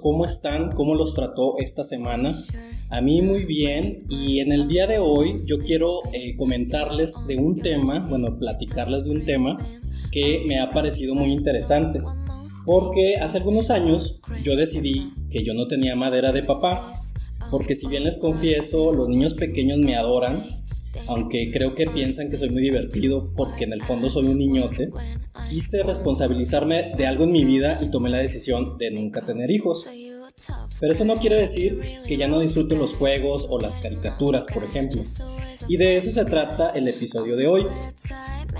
¿cómo están? ¿Cómo los trató esta semana? A mí muy bien y en el día de hoy yo quiero eh, comentarles de un tema, bueno, platicarles de un tema que me ha parecido muy interesante. Porque hace algunos años yo decidí que yo no tenía madera de papá. Porque si bien les confieso, los niños pequeños me adoran aunque creo que piensan que soy muy divertido porque en el fondo soy un niñote, quise responsabilizarme de algo en mi vida y tomé la decisión de nunca tener hijos. Pero eso no quiere decir que ya no disfrute los juegos o las caricaturas, por ejemplo. Y de eso se trata el episodio de hoy.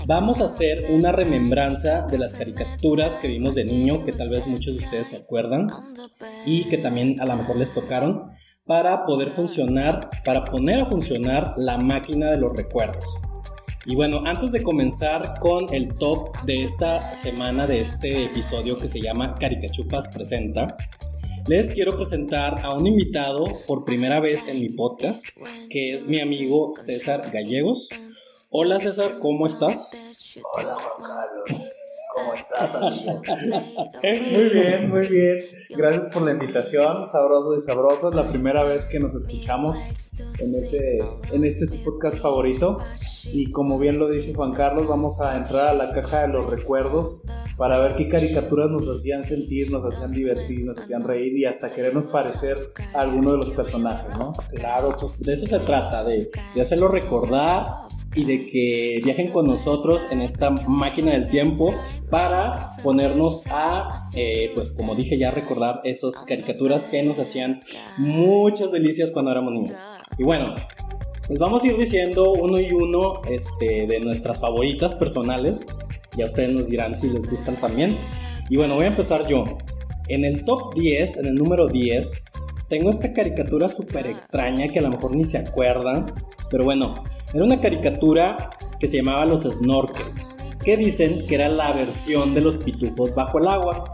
Vamos a hacer una remembranza de las caricaturas que vimos de niño, que tal vez muchos de ustedes se acuerdan y que también a lo mejor les tocaron para poder funcionar, para poner a funcionar la máquina de los recuerdos. Y bueno, antes de comenzar con el top de esta semana, de este episodio que se llama Caricachupas Presenta, les quiero presentar a un invitado por primera vez en mi podcast, que es mi amigo César Gallegos. Hola César, ¿cómo estás? Hola Juan Carlos. ¿Cómo estás, amigo? muy bien, muy bien. Gracias por la invitación, sabrosos y sabrosas. La primera vez que nos escuchamos en, ese, en este su podcast favorito. Y como bien lo dice Juan Carlos, vamos a entrar a la caja de los recuerdos para ver qué caricaturas nos hacían sentir, nos hacían divertir, nos hacían reír y hasta querernos parecer a alguno de los personajes, ¿no? Claro, pues de eso se trata, de, de hacerlo recordar y de que viajen con nosotros en esta máquina del tiempo para ponernos a, eh, pues como dije ya, recordar esas caricaturas que nos hacían muchas delicias cuando éramos niños. Y bueno, les vamos a ir diciendo uno y uno este, de nuestras favoritas personales. Ya ustedes nos dirán si les gustan también. Y bueno, voy a empezar yo. En el top 10, en el número 10, tengo esta caricatura súper extraña que a lo mejor ni se acuerdan. Pero bueno, era una caricatura que se llamaba Los Snorkels, que dicen que era la versión de los pitufos bajo el agua.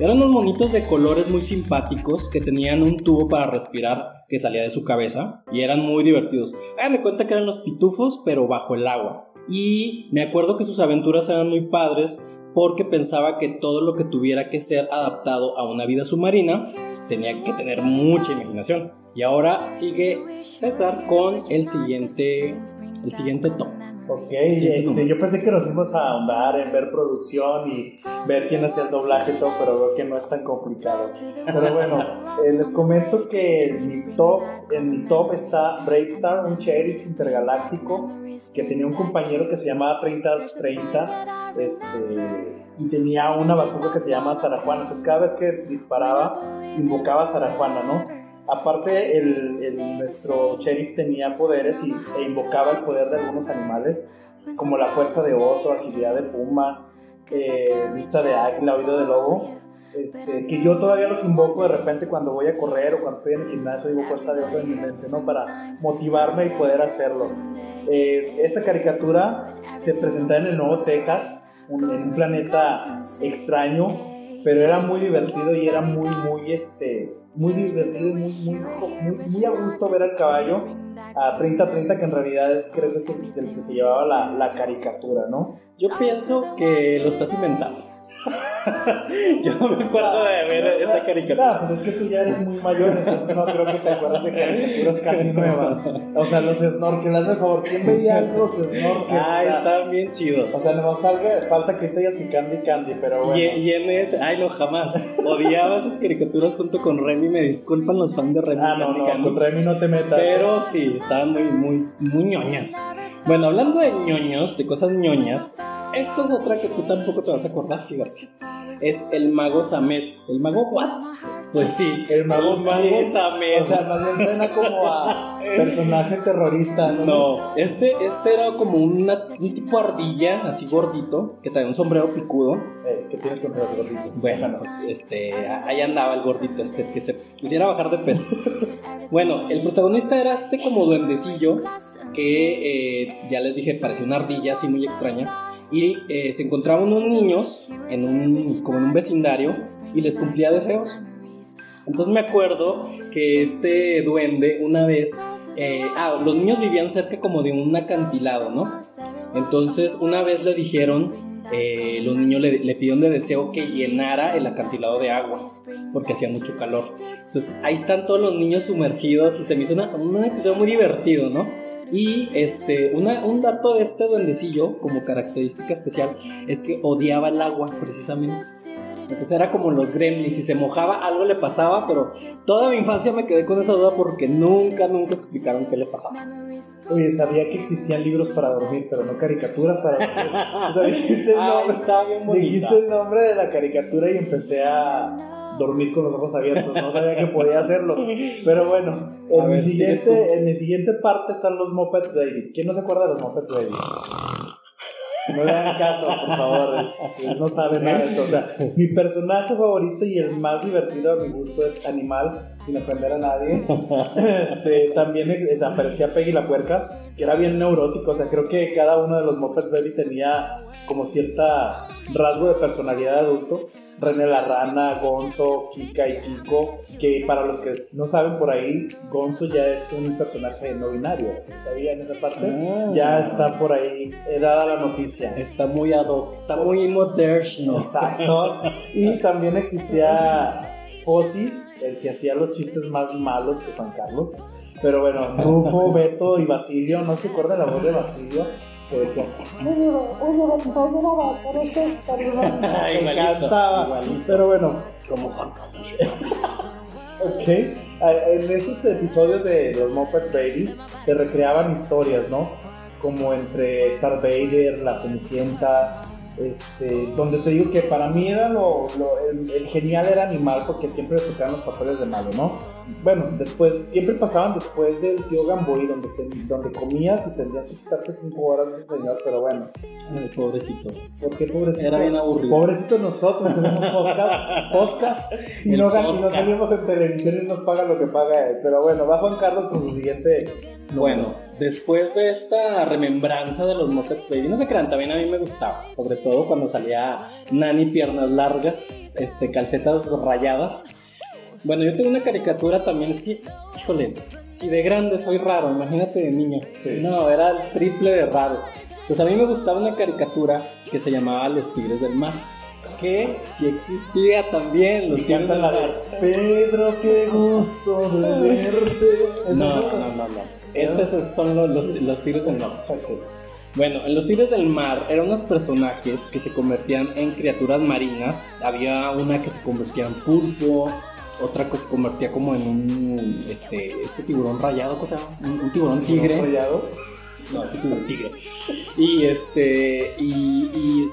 Eran unos monitos de colores muy simpáticos que tenían un tubo para respirar que salía de su cabeza y eran muy divertidos. Hagan de cuenta que eran los pitufos pero bajo el agua. Y me acuerdo que sus aventuras eran muy padres porque pensaba que todo lo que tuviera que ser adaptado a una vida submarina tenía que tener mucha imaginación. Y ahora sigue César con el siguiente el siguiente top. Ok, este, yo pensé que nos íbamos a ahondar en ver producción y ver quién hacía el doblaje y todo, pero veo que no es tan complicado. Pero bueno, eh, les comento que en mi top, en mi top está Bravestar, un sheriff intergaláctico que tenía un compañero que se llamaba 3030 este, y tenía una bazooka que se llama Sarajuana. Pues cada vez que disparaba, invocaba a Sarajuana, ¿no? Aparte, el, nuestro sheriff tenía poderes y, e invocaba el poder de algunos animales, como la fuerza de oso, agilidad de puma, eh, vista de águila, oído de lobo. Este, que yo todavía los invoco de repente cuando voy a correr o cuando estoy en el gimnasio, digo fuerza de oso en mi mente, ¿no? Para motivarme y poder hacerlo. Eh, esta caricatura se presenta en el Nuevo Texas, en un planeta extraño, pero era muy divertido y era muy, muy, este, muy divertido, muy, muy, muy, a gusto ver al caballo a 30-30, que en realidad es creo que es el, que se llevaba la, la caricatura, ¿no? Yo pienso que lo estás inventando. Yo me acuerdo de ver esa caricatura. pues es que tú ya eres muy mayor, entonces no creo que te acuerdes de caricaturas casi nuevas. O sea, los snorkels, hazme favor, ¿quién veía los snorkels? Ay, estaban bien chidos. O sea, no salga, falta que te digas que Candy Candy, pero bueno. Y, y en ese, ay, no, jamás. Odiaba esas caricaturas junto con Remy, me disculpan los fans de Remy. Ah, no, no, con Remy no te metas. Pero sí, estaban muy, muy, muy ñoñas. Bueno, hablando de ñoños, de cosas ñoñas, esta es otra que tú tampoco te vas a acordar, fíjate. Es el mago Samet. ¿El mago what? Pues sí, el mago, mago Samet. O sea, más bien suena como a personaje terrorista, ¿no? No, este, este era como una, un tipo ardilla, así gordito, que tenía un sombrero picudo. Eh, ¿Qué tienes contra los gorditos? Bueno, pues, este, ahí andaba el gordito este, que se pusiera a bajar de peso. bueno, el protagonista era este como duendecillo, que eh, ya les dije, parecía una ardilla así muy extraña y eh, se encontraban unos niños en un, como en un vecindario y les cumplía deseos. Entonces me acuerdo que este duende una vez, eh, ah, los niños vivían cerca como de un acantilado, ¿no? Entonces una vez le dijeron eh, los niños le, le, pidieron de deseo que llenara el acantilado de agua, porque hacía mucho calor. Entonces ahí están todos los niños sumergidos y se me hizo una, un episodio muy divertido, ¿no? Y este, una, un dato de este duendecillo, como característica especial, es que odiaba el agua, precisamente. Entonces era como los gremlins, si se mojaba algo le pasaba, pero toda mi infancia me quedé con esa duda porque nunca, nunca explicaron qué le pasaba. Oye, sabía que existían libros para dormir, pero no caricaturas para dormir. O sea, dijiste el, Ah, nombre, dijiste el nombre de la caricatura y empecé a dormir con los ojos abiertos. No sabía que podía hacerlo. Pero bueno, en, mi, ver, siguiente, en mi siguiente parte están los Muppet Baby. ¿Quién no se acuerda de los Muppets Baby? No le hagan caso, por favor. es- no sabe nada de esto. O sea, mi personaje favorito y el más divertido a mi gusto es Animal, sin ofender a nadie. Este, también es, es- aparecía Peggy la puerca, que era bien neurótico. O sea, creo que cada uno de los Muppets Baby tenía como cierta rasgo de personalidad de adulto. René la Rana, Gonzo, Kika y Kiko, que para los que no saben por ahí, Gonzo ya es un personaje no binario, ¿se sabían esa parte? Ah. Ya está por ahí eh, dada la noticia. Está muy ad hoc, está muy moderno. Exacto. Y también existía Fossi, el que hacía los chistes más malos que Juan Carlos. Pero bueno, Rufo, Beto y Basilio, ¿no se acuerdan la voz de Basilio? Que decía, oye, oye, no no va a hacer este experimento. Me encantaba. Pero bueno, Como Juan Carlos. ok. En estos episodios de los Muppet Babies se recreaban historias, ¿no? Como entre Star Vader, la Cenicienta, este, donde te digo que para mí era lo, lo- el, el genial era animal porque siempre le tocaban los papeles de malo, ¿no? Bueno, después, siempre pasaban después del tío Gamboy, donde, te- donde comías y tendrías que quitarte cinco horas de ese señor, pero bueno, Ay, pobrecito. ¿por qué pobrecito? Era bien aburrido. Pobrecito nosotros que hacemos podcast, podcast y, no, gan- y no podcast. salimos en televisión y nos paga lo que paga él. Pero bueno, va Juan Carlos con su siguiente. Bueno, después de esta remembranza de los Muppets Baby, no se crean, también a mí me gustaba, sobre todo cuando salía Nani piernas largas, este, calcetas rayadas. Bueno, yo tengo una caricatura también, es que, híjole, si de grande soy raro, imagínate de niño. Sí. No, era el triple de raro. Pues a mí me gustaba una caricatura que se llamaba Los Tigres del Mar. Que si existía también, Los Tigres del la Mar. Pedro, qué gusto de verte. ¿Es No, no, no, no. Esos son los, los, los Tigres del Mar. Bueno, en los Tigres del Mar eran unos personajes que se convertían en criaturas marinas. Había una que se convertía en pulpo, otra que se convertía como en un este, este tiburón rayado, ¿cómo se llama? Un, un tiburón tigre. Rayado. No, sí, tiburón tigre. Y este, y, y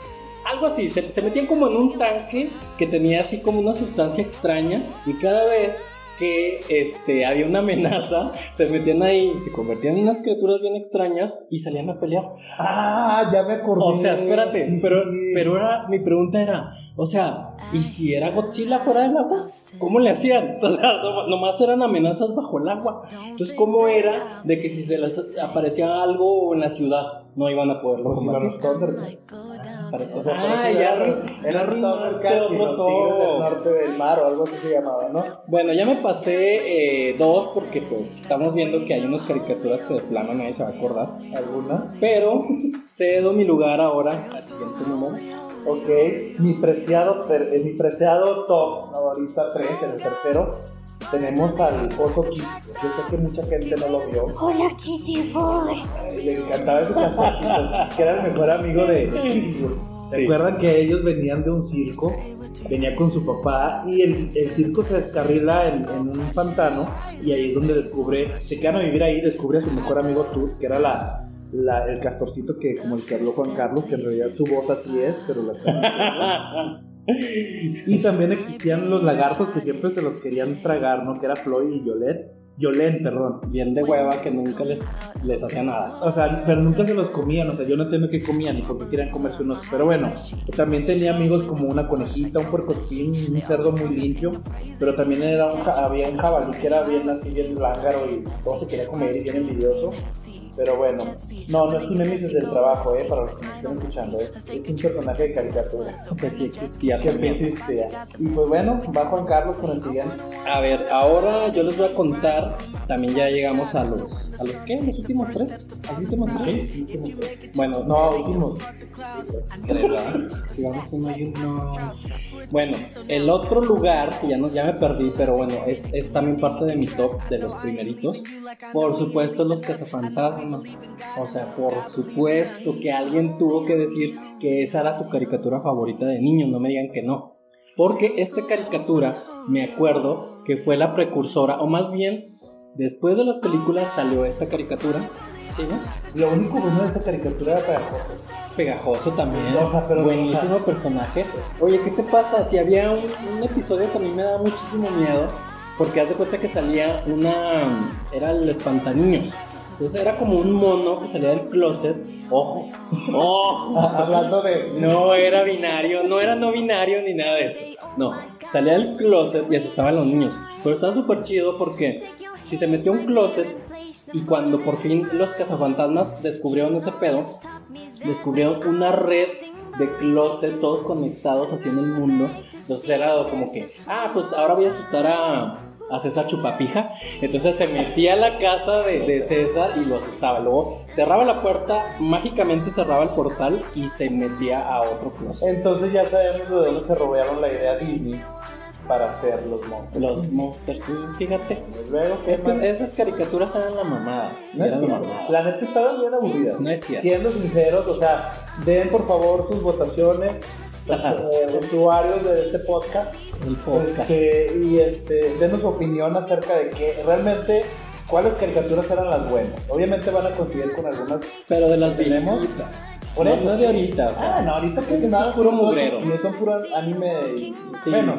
algo así, se, se metían como en un tanque que tenía así como una sustancia extraña y cada vez que este, había una amenaza, se metían ahí, se convertían en unas criaturas bien extrañas y salían a pelear. Ah, ya me acordé. O sea, espérate, Sí, pero, sí. pero era, mi pregunta era, o sea, ¿y si era Godzilla fuera del agua? ¿Cómo le hacían? O sea, no- nomás eran amenazas bajo el agua. Entonces, ¿cómo era de que si se les aparecía algo en la ciudad, no iban a poderlo Pues combatir? los Thundercats. Parece- O sea, ah, ya, era- ya los arruinaste otro del top. norte del mar o algo así se llamaba, ¿no? Bueno, ya me pasé eh, dos porque pues estamos viendo que hay unas caricaturas que de plano nadie se va a acordar. Algunas. Pero cedo mi lugar ahora al siguiente número. Ok, mi preciado, eh, mi preciado top, ahorita tres, en el tercero, tenemos al oso Kissy. Yo sé que mucha gente no lo vio. Hola. Ay, Le encantaba ese cascacito, que era el mejor amigo de, Kissy. ¿Se Sí. acuerdan que ellos venían de un circo? Venía con su papá y el, el circo se descarrila en, en un pantano y ahí es donde descubre, se quedan a vivir ahí, descubre a su mejor amigo Tut, que era la, la- el castorcito que como el que habló Juan Carlos, que en realidad su voz así es, pero la está. Y también existían los lagartos que siempre se los querían tragar, ¿no? Que era Floyd y Yolet. Yolén, perdón. Bien de hueva que nunca les, les hacía nada. O sea, pero nunca se los comían, o sea, yo no entiendo qué comían ni por qué querían comerse unos. Pero bueno, también tenía amigos como una conejita, un puercoespín, un cerdo muy limpio, pero también era un, había un jabalí que era bien así, bien lángaro y todo se quería comer y bien envidioso. Pero bueno, no, no es tu némesis del trabajo, ¿eh? Para los que nos estén escuchando, es, es un personaje de caricatura Que sí existía. que sí existía. Y pues bueno, va Juan Carlos con el siguiente. A ver, ahora yo les voy a contar. También ya llegamos a los. ¿A los qué? ¿Los últimos tres? ¿A los últimos tres? últimos tres. Bueno, No, últimos Sigamos uno y uno. Bueno, el otro lugar, que ya, no, ya me perdí, pero bueno, es, es también parte de mi top de los primeritos. Por supuesto, los cazafantasmas. O sea, por supuesto que alguien tuvo que decir que esa era su caricatura favorita de niño, no me digan que no. Porque esta caricatura, me acuerdo que fue la precursora, o más bien, después de las películas salió esta caricatura Sí, ¿no? Lo único bueno de esa caricatura era pegajoso. Pegajoso también. Buenísimo personaje. Pues, Oye, ¿qué te pasa? Si había un, episodio que a mí me da muchísimo miedo, porque hace cuenta que salía una. Era el espantaniños. Entonces era como un mono que salía del closet. Ojo, ojo. Hablando de. No era binario, no era no binario ni nada de eso. No, salía del closet y asustaba a los niños. Pero estaba súper chido porque si se metió un closet, y cuando por fin los cazafantasmas descubrieron ese pedo, descubrieron una red de closet todos conectados así en el mundo. Entonces era como que, ah, pues ahora voy a asustar a, a César Chupapija. Entonces se metía a la casa de, de, César y lo asustaba. Luego cerraba la puerta, mágicamente cerraba el portal y se metía a otro closet. Entonces ya sabemos de dónde se robaron la idea Disney para hacer los monstruos. Los monsters, fíjate. Luego, es que esas caricaturas eran la mamada. No es cierto. La neta estaban bien aburridas. No es cierto. Siendo sinceros, o sea, den por favor sus votaciones. Eh, usuarios de este podcast. El podcast. Este, y este, denos su opinión acerca de que realmente cuáles caricaturas eran las buenas. Obviamente van a coincidir con algunas. Pero de las viejitas. Por no, eso, no de ahorita, Ah, no, ahorita que nada, es puro mugrero. Y son puro anime. Sí, bueno,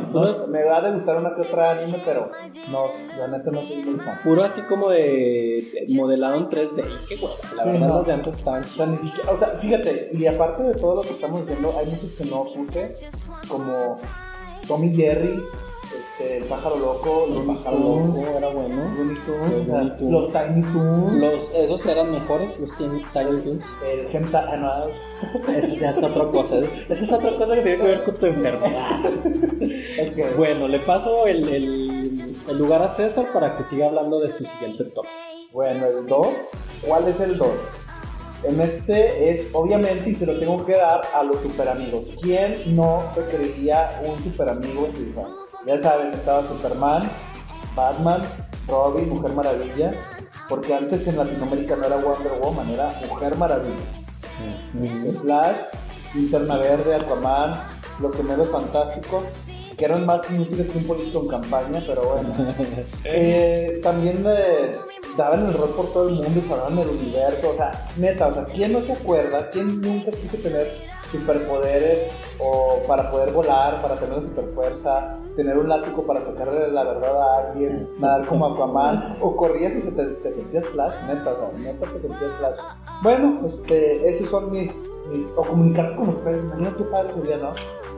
me va a gustar una que otra anime, pero no, realmente no soy muy fan. Puro así como de modelado en 3D. Qué guapo. La verdad, los de antes estaban chidos. O sea, ni siquiera, o sea, fíjate, y aparte de todo lo que estamos diciendo, hay muchos que no puse, como Tommy Jerry este, el pájaro loco, los pájaro loco era bueno. Tunes, los, o sea, los Tiny Toons. Los, esos eran mejores, los Tiny, Tiny Toons. El ah, Esa es otra cosa. Esa es otra cosa que tiene que ver con tu enfermedad. okay. Bueno, le paso el, el, el, lugar a César para que siga hablando de su siguiente top. Bueno, el 2. ¿Cuál es el 2? En este es, obviamente, y se lo tengo que dar a los super amigos. ¿Quién no se creía un super amigo en tu infancia? Ya saben, estaba Superman, Batman, Robin, Mujer Maravilla, porque antes en Latinoamérica no era Wonder Woman, era Mujer Maravilla. Este, Flash, Linterna Verde, Aquaman, Los Gemelos Fantásticos, que eran más inútiles que un político en campaña, pero bueno. Eh, también eh, daban el rol por todo el mundo y salvaban el universo, o sea, neta, o sea, ¿quién no se acuerda? ¿Quién nunca quiso tener superpoderes o para poder volar, para tener super fuerza, tener un látigo para sacarle la verdad a alguien, nadar como Aquaman, o corrías y se te, sentías Flash, neta, o sea, neta te sentías Flash. Bueno, este, esos son mis, mis o comunicar con los peces, imagino qué padre sería, ¿no?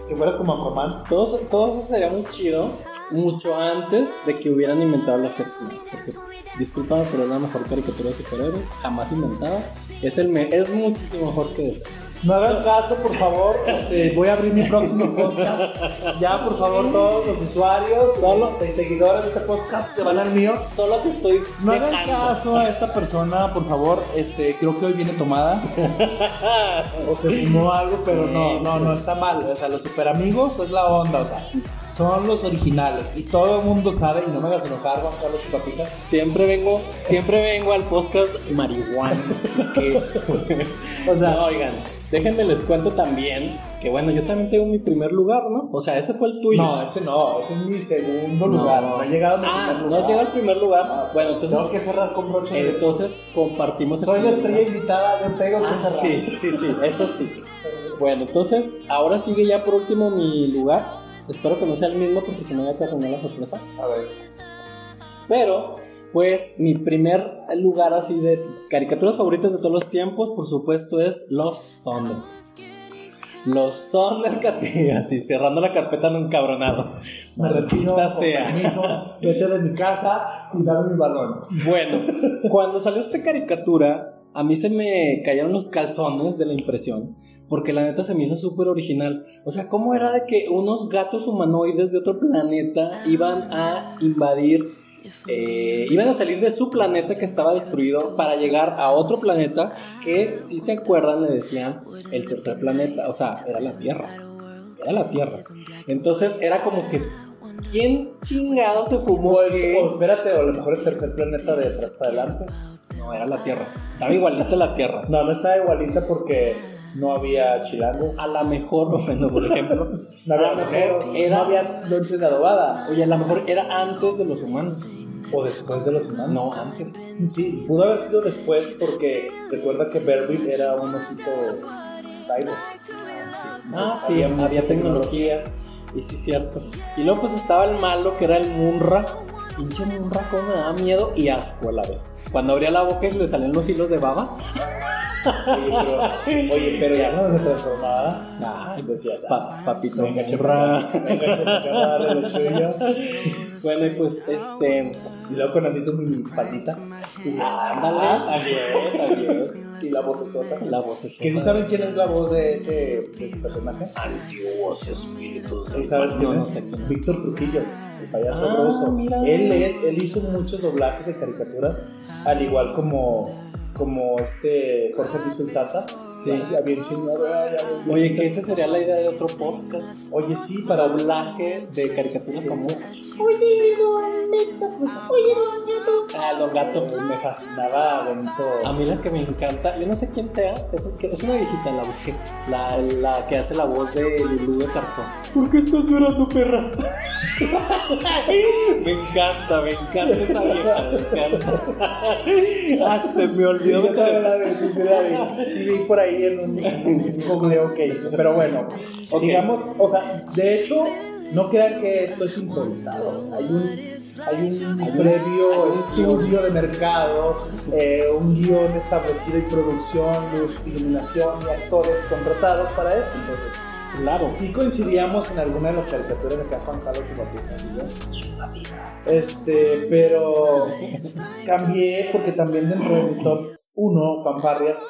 Que fueras como Aquaman. Todo, todo eso sería muy chido, mucho antes de que hubieran inventado los X-Men, porque disculpame, pero es la mejor caricatura de superhéroes jamás inventada. Es, el es muchísimo mejor que esta. No hagan caso, por favor. Este, voy a abrir mi próximo podcast. Ya, por favor, todos los usuarios solo, y seguidores de este podcast se van al mío. Solo te estoy No hagan caso a esta persona, por favor. Este, creo que hoy viene tomada. o se fumó algo, pero no, no, no está mal. O sea, los super amigos es la onda. O sea, son los originales. Y todo el mundo sabe, y no me hagas enojar, Juan Carlos Papitas. Siempre vengo, siempre vengo al podcast marihuana. o sea, oigan. Déjenme les cuento también que bueno, yo también tengo mi primer lugar, ¿no? O sea, ese fue el tuyo. No, ese no, ese es mi segundo lugar. No he llegado a mi ah, primer lugar. No has llegado al primer lugar. bueno, entonces. Tengo que cerrar con broche. entonces compartimos. Soy la estrella invitada, yo tengo que ah, cerrar. Sí, sí, sí, eso sí. Bueno, entonces, ahora sigue ya por último mi lugar. Espero que no sea el mismo porque si no ya te arruiné la sorpresa. A ver. Pero pues mi primer lugar así de caricaturas favoritas de todos los tiempos, por supuesto, es Los Thundercats. Los Thundercats, sí, así, cerrando la carpeta en un cabronado. Me retiro, sea. permiso, vete de mi casa y dame mi balón. Bueno, cuando salió esta caricatura, a mí se me cayeron los calzones de la impresión. Porque la neta se me hizo súper original. O sea, ¿cómo era de que unos gatos humanoides de otro planeta iban a invadir eh, iban a salir de su planeta que estaba destruido para llegar a otro planeta que, si se acuerdan, le decían el tercer planeta, o sea, era la Tierra. Era la Tierra. Entonces era como que, ¿quién chingado se fumó? O, qué? o espérate, o a lo mejor el tercer planeta de atrás para adelante. No, era la Tierra. Estaba igualita la Tierra. No, no estaba igualita porque no había chilangos. A lo mejor, bueno, por ejemplo, No había a lo mejor era, no había lonches de adobada. oye, a lo mejor era antes de los humanos. O después de los humanos. No, antes. Sí, pudo haber sido después porque recuerda que Berbil era un osito cyber. Ah, sí, había, mucha tecnología. Y sí, cierto. Y luego pues estaba el malo que era el Munra. Pinche como me daba miedo y asco a la vez. Cuando abría la boca y le salían los hilos de baba. Oye, pero, oye, pero ya no se transformaba. Ay, Decías, pa- papito venga, Munra. Venga, chepra, dale lo suyo. Bueno, y pues este. Y luego conociste mi faldita. Ándale. Ah, también, también. Y la voz sota. La voz es. ¿Que sí saben quién es la voz de ese, de ese personaje? Antiguos espíritus. Sí sabes quién No, no es. sé quién es. Víctor Trujillo, payaso Ah, ruso. mira. Él es, él hizo muchos doblajes de caricaturas, al igual como, como este Jorge Sultata. Sí. Oye, que esa sería la idea de otro podcast. Oye, sí, para Doblaje de caricaturas famosas. Oye, don Beto. Oye, don Beto. Ah, Don Gato. me fascinaba Benito. A mí la que me encanta, yo no sé quién sea, es, es una viejita, la busqué, la, la que hace la voz de Lulú de cartón. ¿Por qué estás llorando, perra? me encanta, me encanta esa vieja, me encanta. ah, se me Sí, olvidó. también la vi, sí, sí la vi. Sí, vi por ahí en un, un googleo que hice. Pero bueno, Ok. sigamos. O sea, de hecho, no crean que esto es improvisado. Hay un, hay un previo estudio de mercado, eh, un guion establecido y producción, luz, iluminación y actores contratados para esto. Entonces, Claro. Sí coincidíamos en alguna de las caricaturas de acá Juan Carlos Chupapitas y yo. Este, pero cambié porque también dentro de mi top 1, fanfarrias,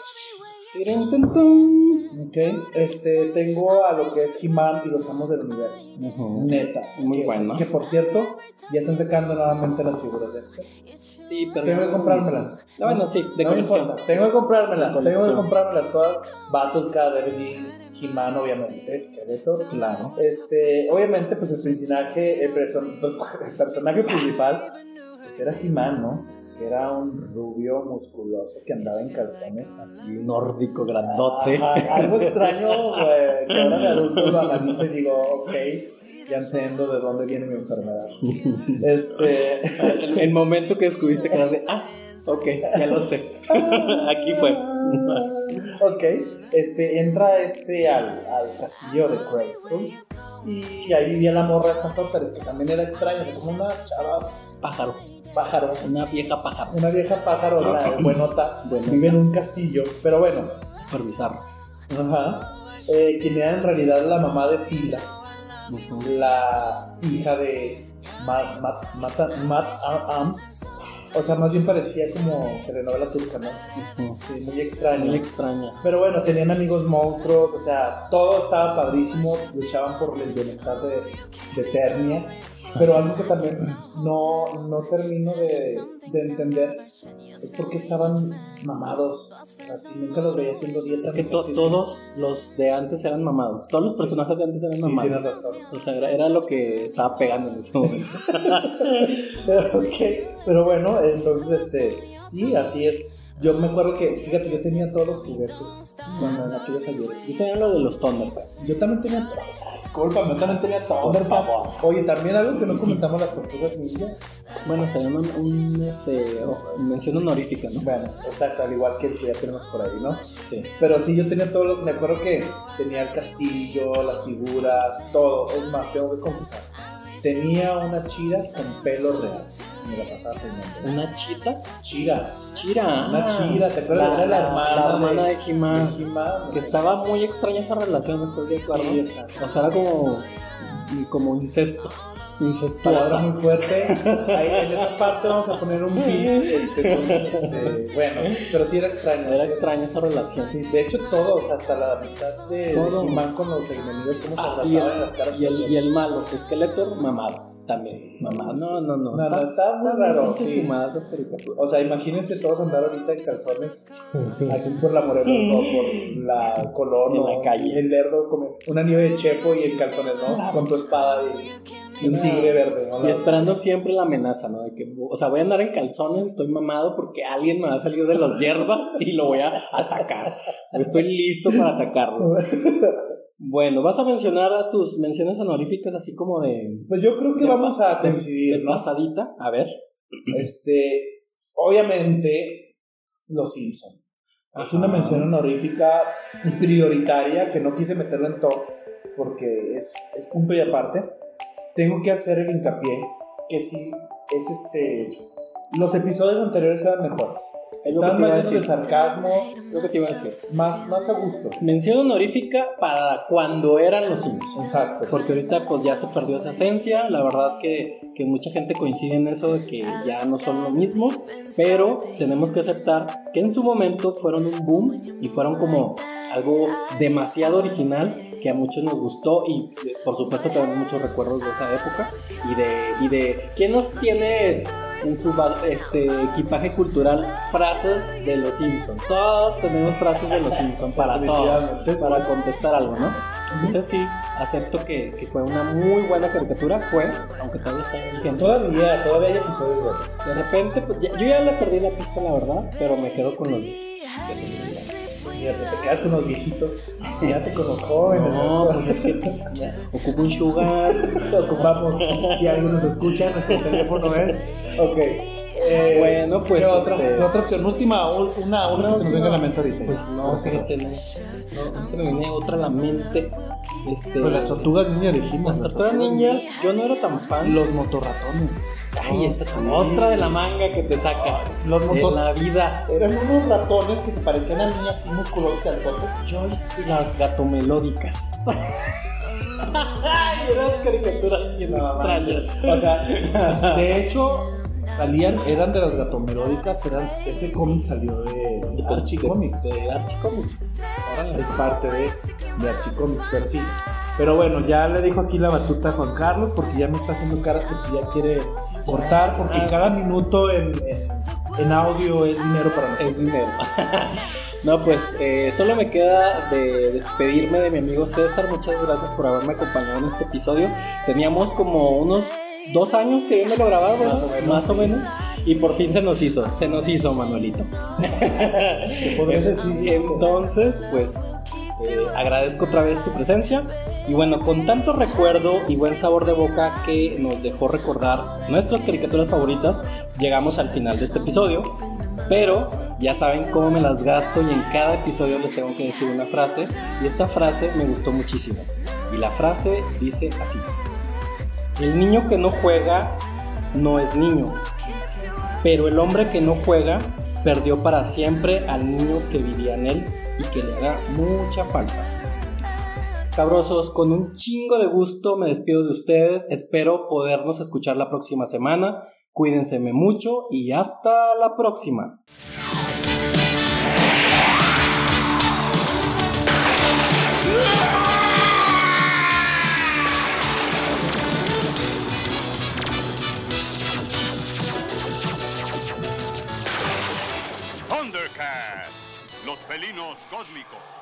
Tirin, tun, tun. ok, este, tengo a lo que es He-Man y los Amos del Universo. Ujú. Neta. Muy que, bueno. Que por cierto, ya están sacando nuevamente las figuras de acción. Sí, pero. Tengo que comprármelas. Bueno, sí, de no colección. importa. Tengo que comprármelas. Tengo que comprármelas todas. Battle Cat, Evelyn, He-Man, obviamente, Skeletor. Claro. Este, obviamente, pues el personaje, el, person- el personaje principal, pues era He-Man, ¿no? Que era un rubio musculoso que andaba en calzones así. Nórdico, grandote. Ajá, algo extraño, güey, que ahora de adulto lo analizo y digo, ok, ya entiendo de dónde viene mi enfermedad. Este, El, el momento que descubriste que eras de. Ah, ok, ya lo sé. Aquí fue. ok, este, entra este al, al castillo de Grayskull y ahí vivía la morra de estas sorceres, que también era extraña, o sea, como una chava Pájaro. Pájaro, Una vieja pájaro. una vieja pájaro, o sea, buenota, Buenota. vive en un castillo, pero bueno, Super bizarro. ajá, eh, quien era en realidad la mamá de Tilda, la hija de Matt, Matt, Matt, Matt Arms. O sea, más bien parecía como telenovela turca, ¿no? Sí, muy extraño. Muy extraña. Pero bueno, tenían amigos monstruos, o sea, todo estaba padrísimo, luchaban por el bienestar de, de Ternia. Pero algo que también no, no termino de, de entender es por qué estaban mamados. Así nunca los veía haciendo dieta. Es que to- todos los de antes eran mamados. Todos los personajes de antes eran Sí, mamados. tienes razón. O sea, era, era lo que estaba pegando en ese momento. ok, pero bueno, entonces, este, sí, así es. Yo me acuerdo que, fíjate, yo tenía todos los juguetes cuando en aquellos Yo ayeres. tenía lo de los Thundercats. Yo también tenía todos, o sea, discúlpame, yo también tenía Thundercat. Oye, también algo que no comentamos las tortugas ninja. Bueno, sería un, un, este, o- mención honorífica, ¿no? Bueno, exacto, al igual que el que ya tenemos por ahí, ¿no? Sí. Pero sí, yo tenía todos los, me acuerdo que tenía el castillo, las figuras, todo. Es más, tengo que confesar. Tenía una chira con pelo real. Me la. Una chita. Chira. Chira. Una chira, ¿te acuerdas? Era la hermana La hermana de. He-Man, Que estaba muy extraña esa relación, ¿estás de acuerdo? Sí. O sea, era como, como incesto. Incestuosa. muy fuerte. Ahí en esa parte vamos a poner un pin. Entonces, este, bueno, pero sí era extraño. Era sí extraña esa relación. Sí, de hecho todo, o sea, hasta la amistad de, Todo. de He-Man con los enemigos, cómo se Ah, abrazaban en las caras. y, el, y el malo, Skeletor, mamado. También. Mamá, no, no, no. No, no, está muy raro. Sí. Sí. Fumadas. O sea, imagínense todos andar ahorita en calzones aquí por la Morelos o por la Colón En la calle. El Lerdo, una nieve de chepo y en calzones, ¿no? Con tu espada y, y un tigre verde, ¿no? Y esperando siempre la amenaza, ¿no? De que, o sea, voy a andar en calzones, estoy mamado porque alguien me va a salir de las hierbas y lo voy a atacar. Estoy listo para atacarlo. Bueno, vas a mencionar a tus menciones honoríficas así como de, Pues yo creo que De vamos a de coincidir, ¿no? pasadita. A ver. Este, obviamente, Los Simpson. Es Ajá. una mención honorífica y prioritaria que no quise meterla en top porque es, es punto y aparte. Tengo que hacer el hincapié que sí es este. Los episodios anteriores eran mejores. Es Estaban más llenos de sarcasmo, Lo que te iba a decir. más, más a gusto. Mención honorífica para cuando eran los Simpsons. Exacto. Porque ahorita pues ya se perdió esa esencia, la verdad que, que mucha gente coincide en eso de que ya no son lo mismo, pero tenemos que aceptar que en su momento fueron un boom y fueron como algo demasiado original que a muchos nos gustó y por supuesto tenemos muchos recuerdos de esa época y de, y de ¿quién nos tiene en su este, equipaje cultural frases de los Simpsons? Todos tenemos frases de los Simpsons para todo, sí. para contestar algo, ¿no? Entonces sí, acepto que, que fue una muy buena caricatura, fue, aunque todavía está vigente. Todavía, todavía hay episodios buenos. De repente, pues ya- yo ya le perdí la pista, la verdad, pero me quedo con los te quedas con los viejitos. Quédate con los jóvenes. No, pues es que pues, ya, ocupo un sugar. Ocupamos. Si alguien nos escucha, nuestro teléfono es. Ok. Eh, Bueno, pues, ¿Qué otra, este- qué otra opción? Última, un- una, una que se nos venga a la mente ahorita. Pues no, Ok. fíjate, no, no, no se me viene otra a la mente. Este, Pues las tortugas ninjas dijimos. las tortugas niñas, yo no era tan fan. Los motorratones. Ay, esa es Sí. otra de la manga que te sacas. Los En motor- la vida. Eran unos ratones que se parecían a niñas así musculosos y altotes. Joyce y las gatomelódicas. Ay, eran caricaturas bien extrañas. O sea, de hecho, salían, eran de las gatomelódicas, eran, ese cómic salió de Archie Comics. De Archie Comics. Es parte de, de Archie Comics, pero sí. Pero bueno, ya le dijo aquí la batuta a Juan Carlos porque ya me está haciendo caras porque ya quiere cortar, porque Ah. cada minuto en, en, en audio es dinero para nosotros. Es dinero. No, pues eh, solo me queda de despedirme de mi amigo César. Muchas gracias por haberme acompañado en este episodio. Teníamos como unos dos años queriéndolo grabar, ¿verdad? Más o menos, Más o menos. Y por fin se nos hizo, se nos hizo, Manuelito. Entonces, pues eh, agradezco otra vez tu presencia. Y bueno, con tanto recuerdo y buen sabor de boca que nos dejó recordar nuestras caricaturas favoritas, llegamos al final de este episodio. Pero ya saben cómo me las gasto y en cada episodio les tengo que decir una frase. Y esta frase me gustó muchísimo. Y la frase dice así. El niño que no juega no es niño. Pero el hombre que no juega perdió para siempre al niño que vivía en él y que le hará mucha falta. Sabrosos, con un chingo de gusto me despido de ustedes. Espero podernos escuchar la próxima semana. Cuídense mucho y hasta la próxima. felinos cósmicos.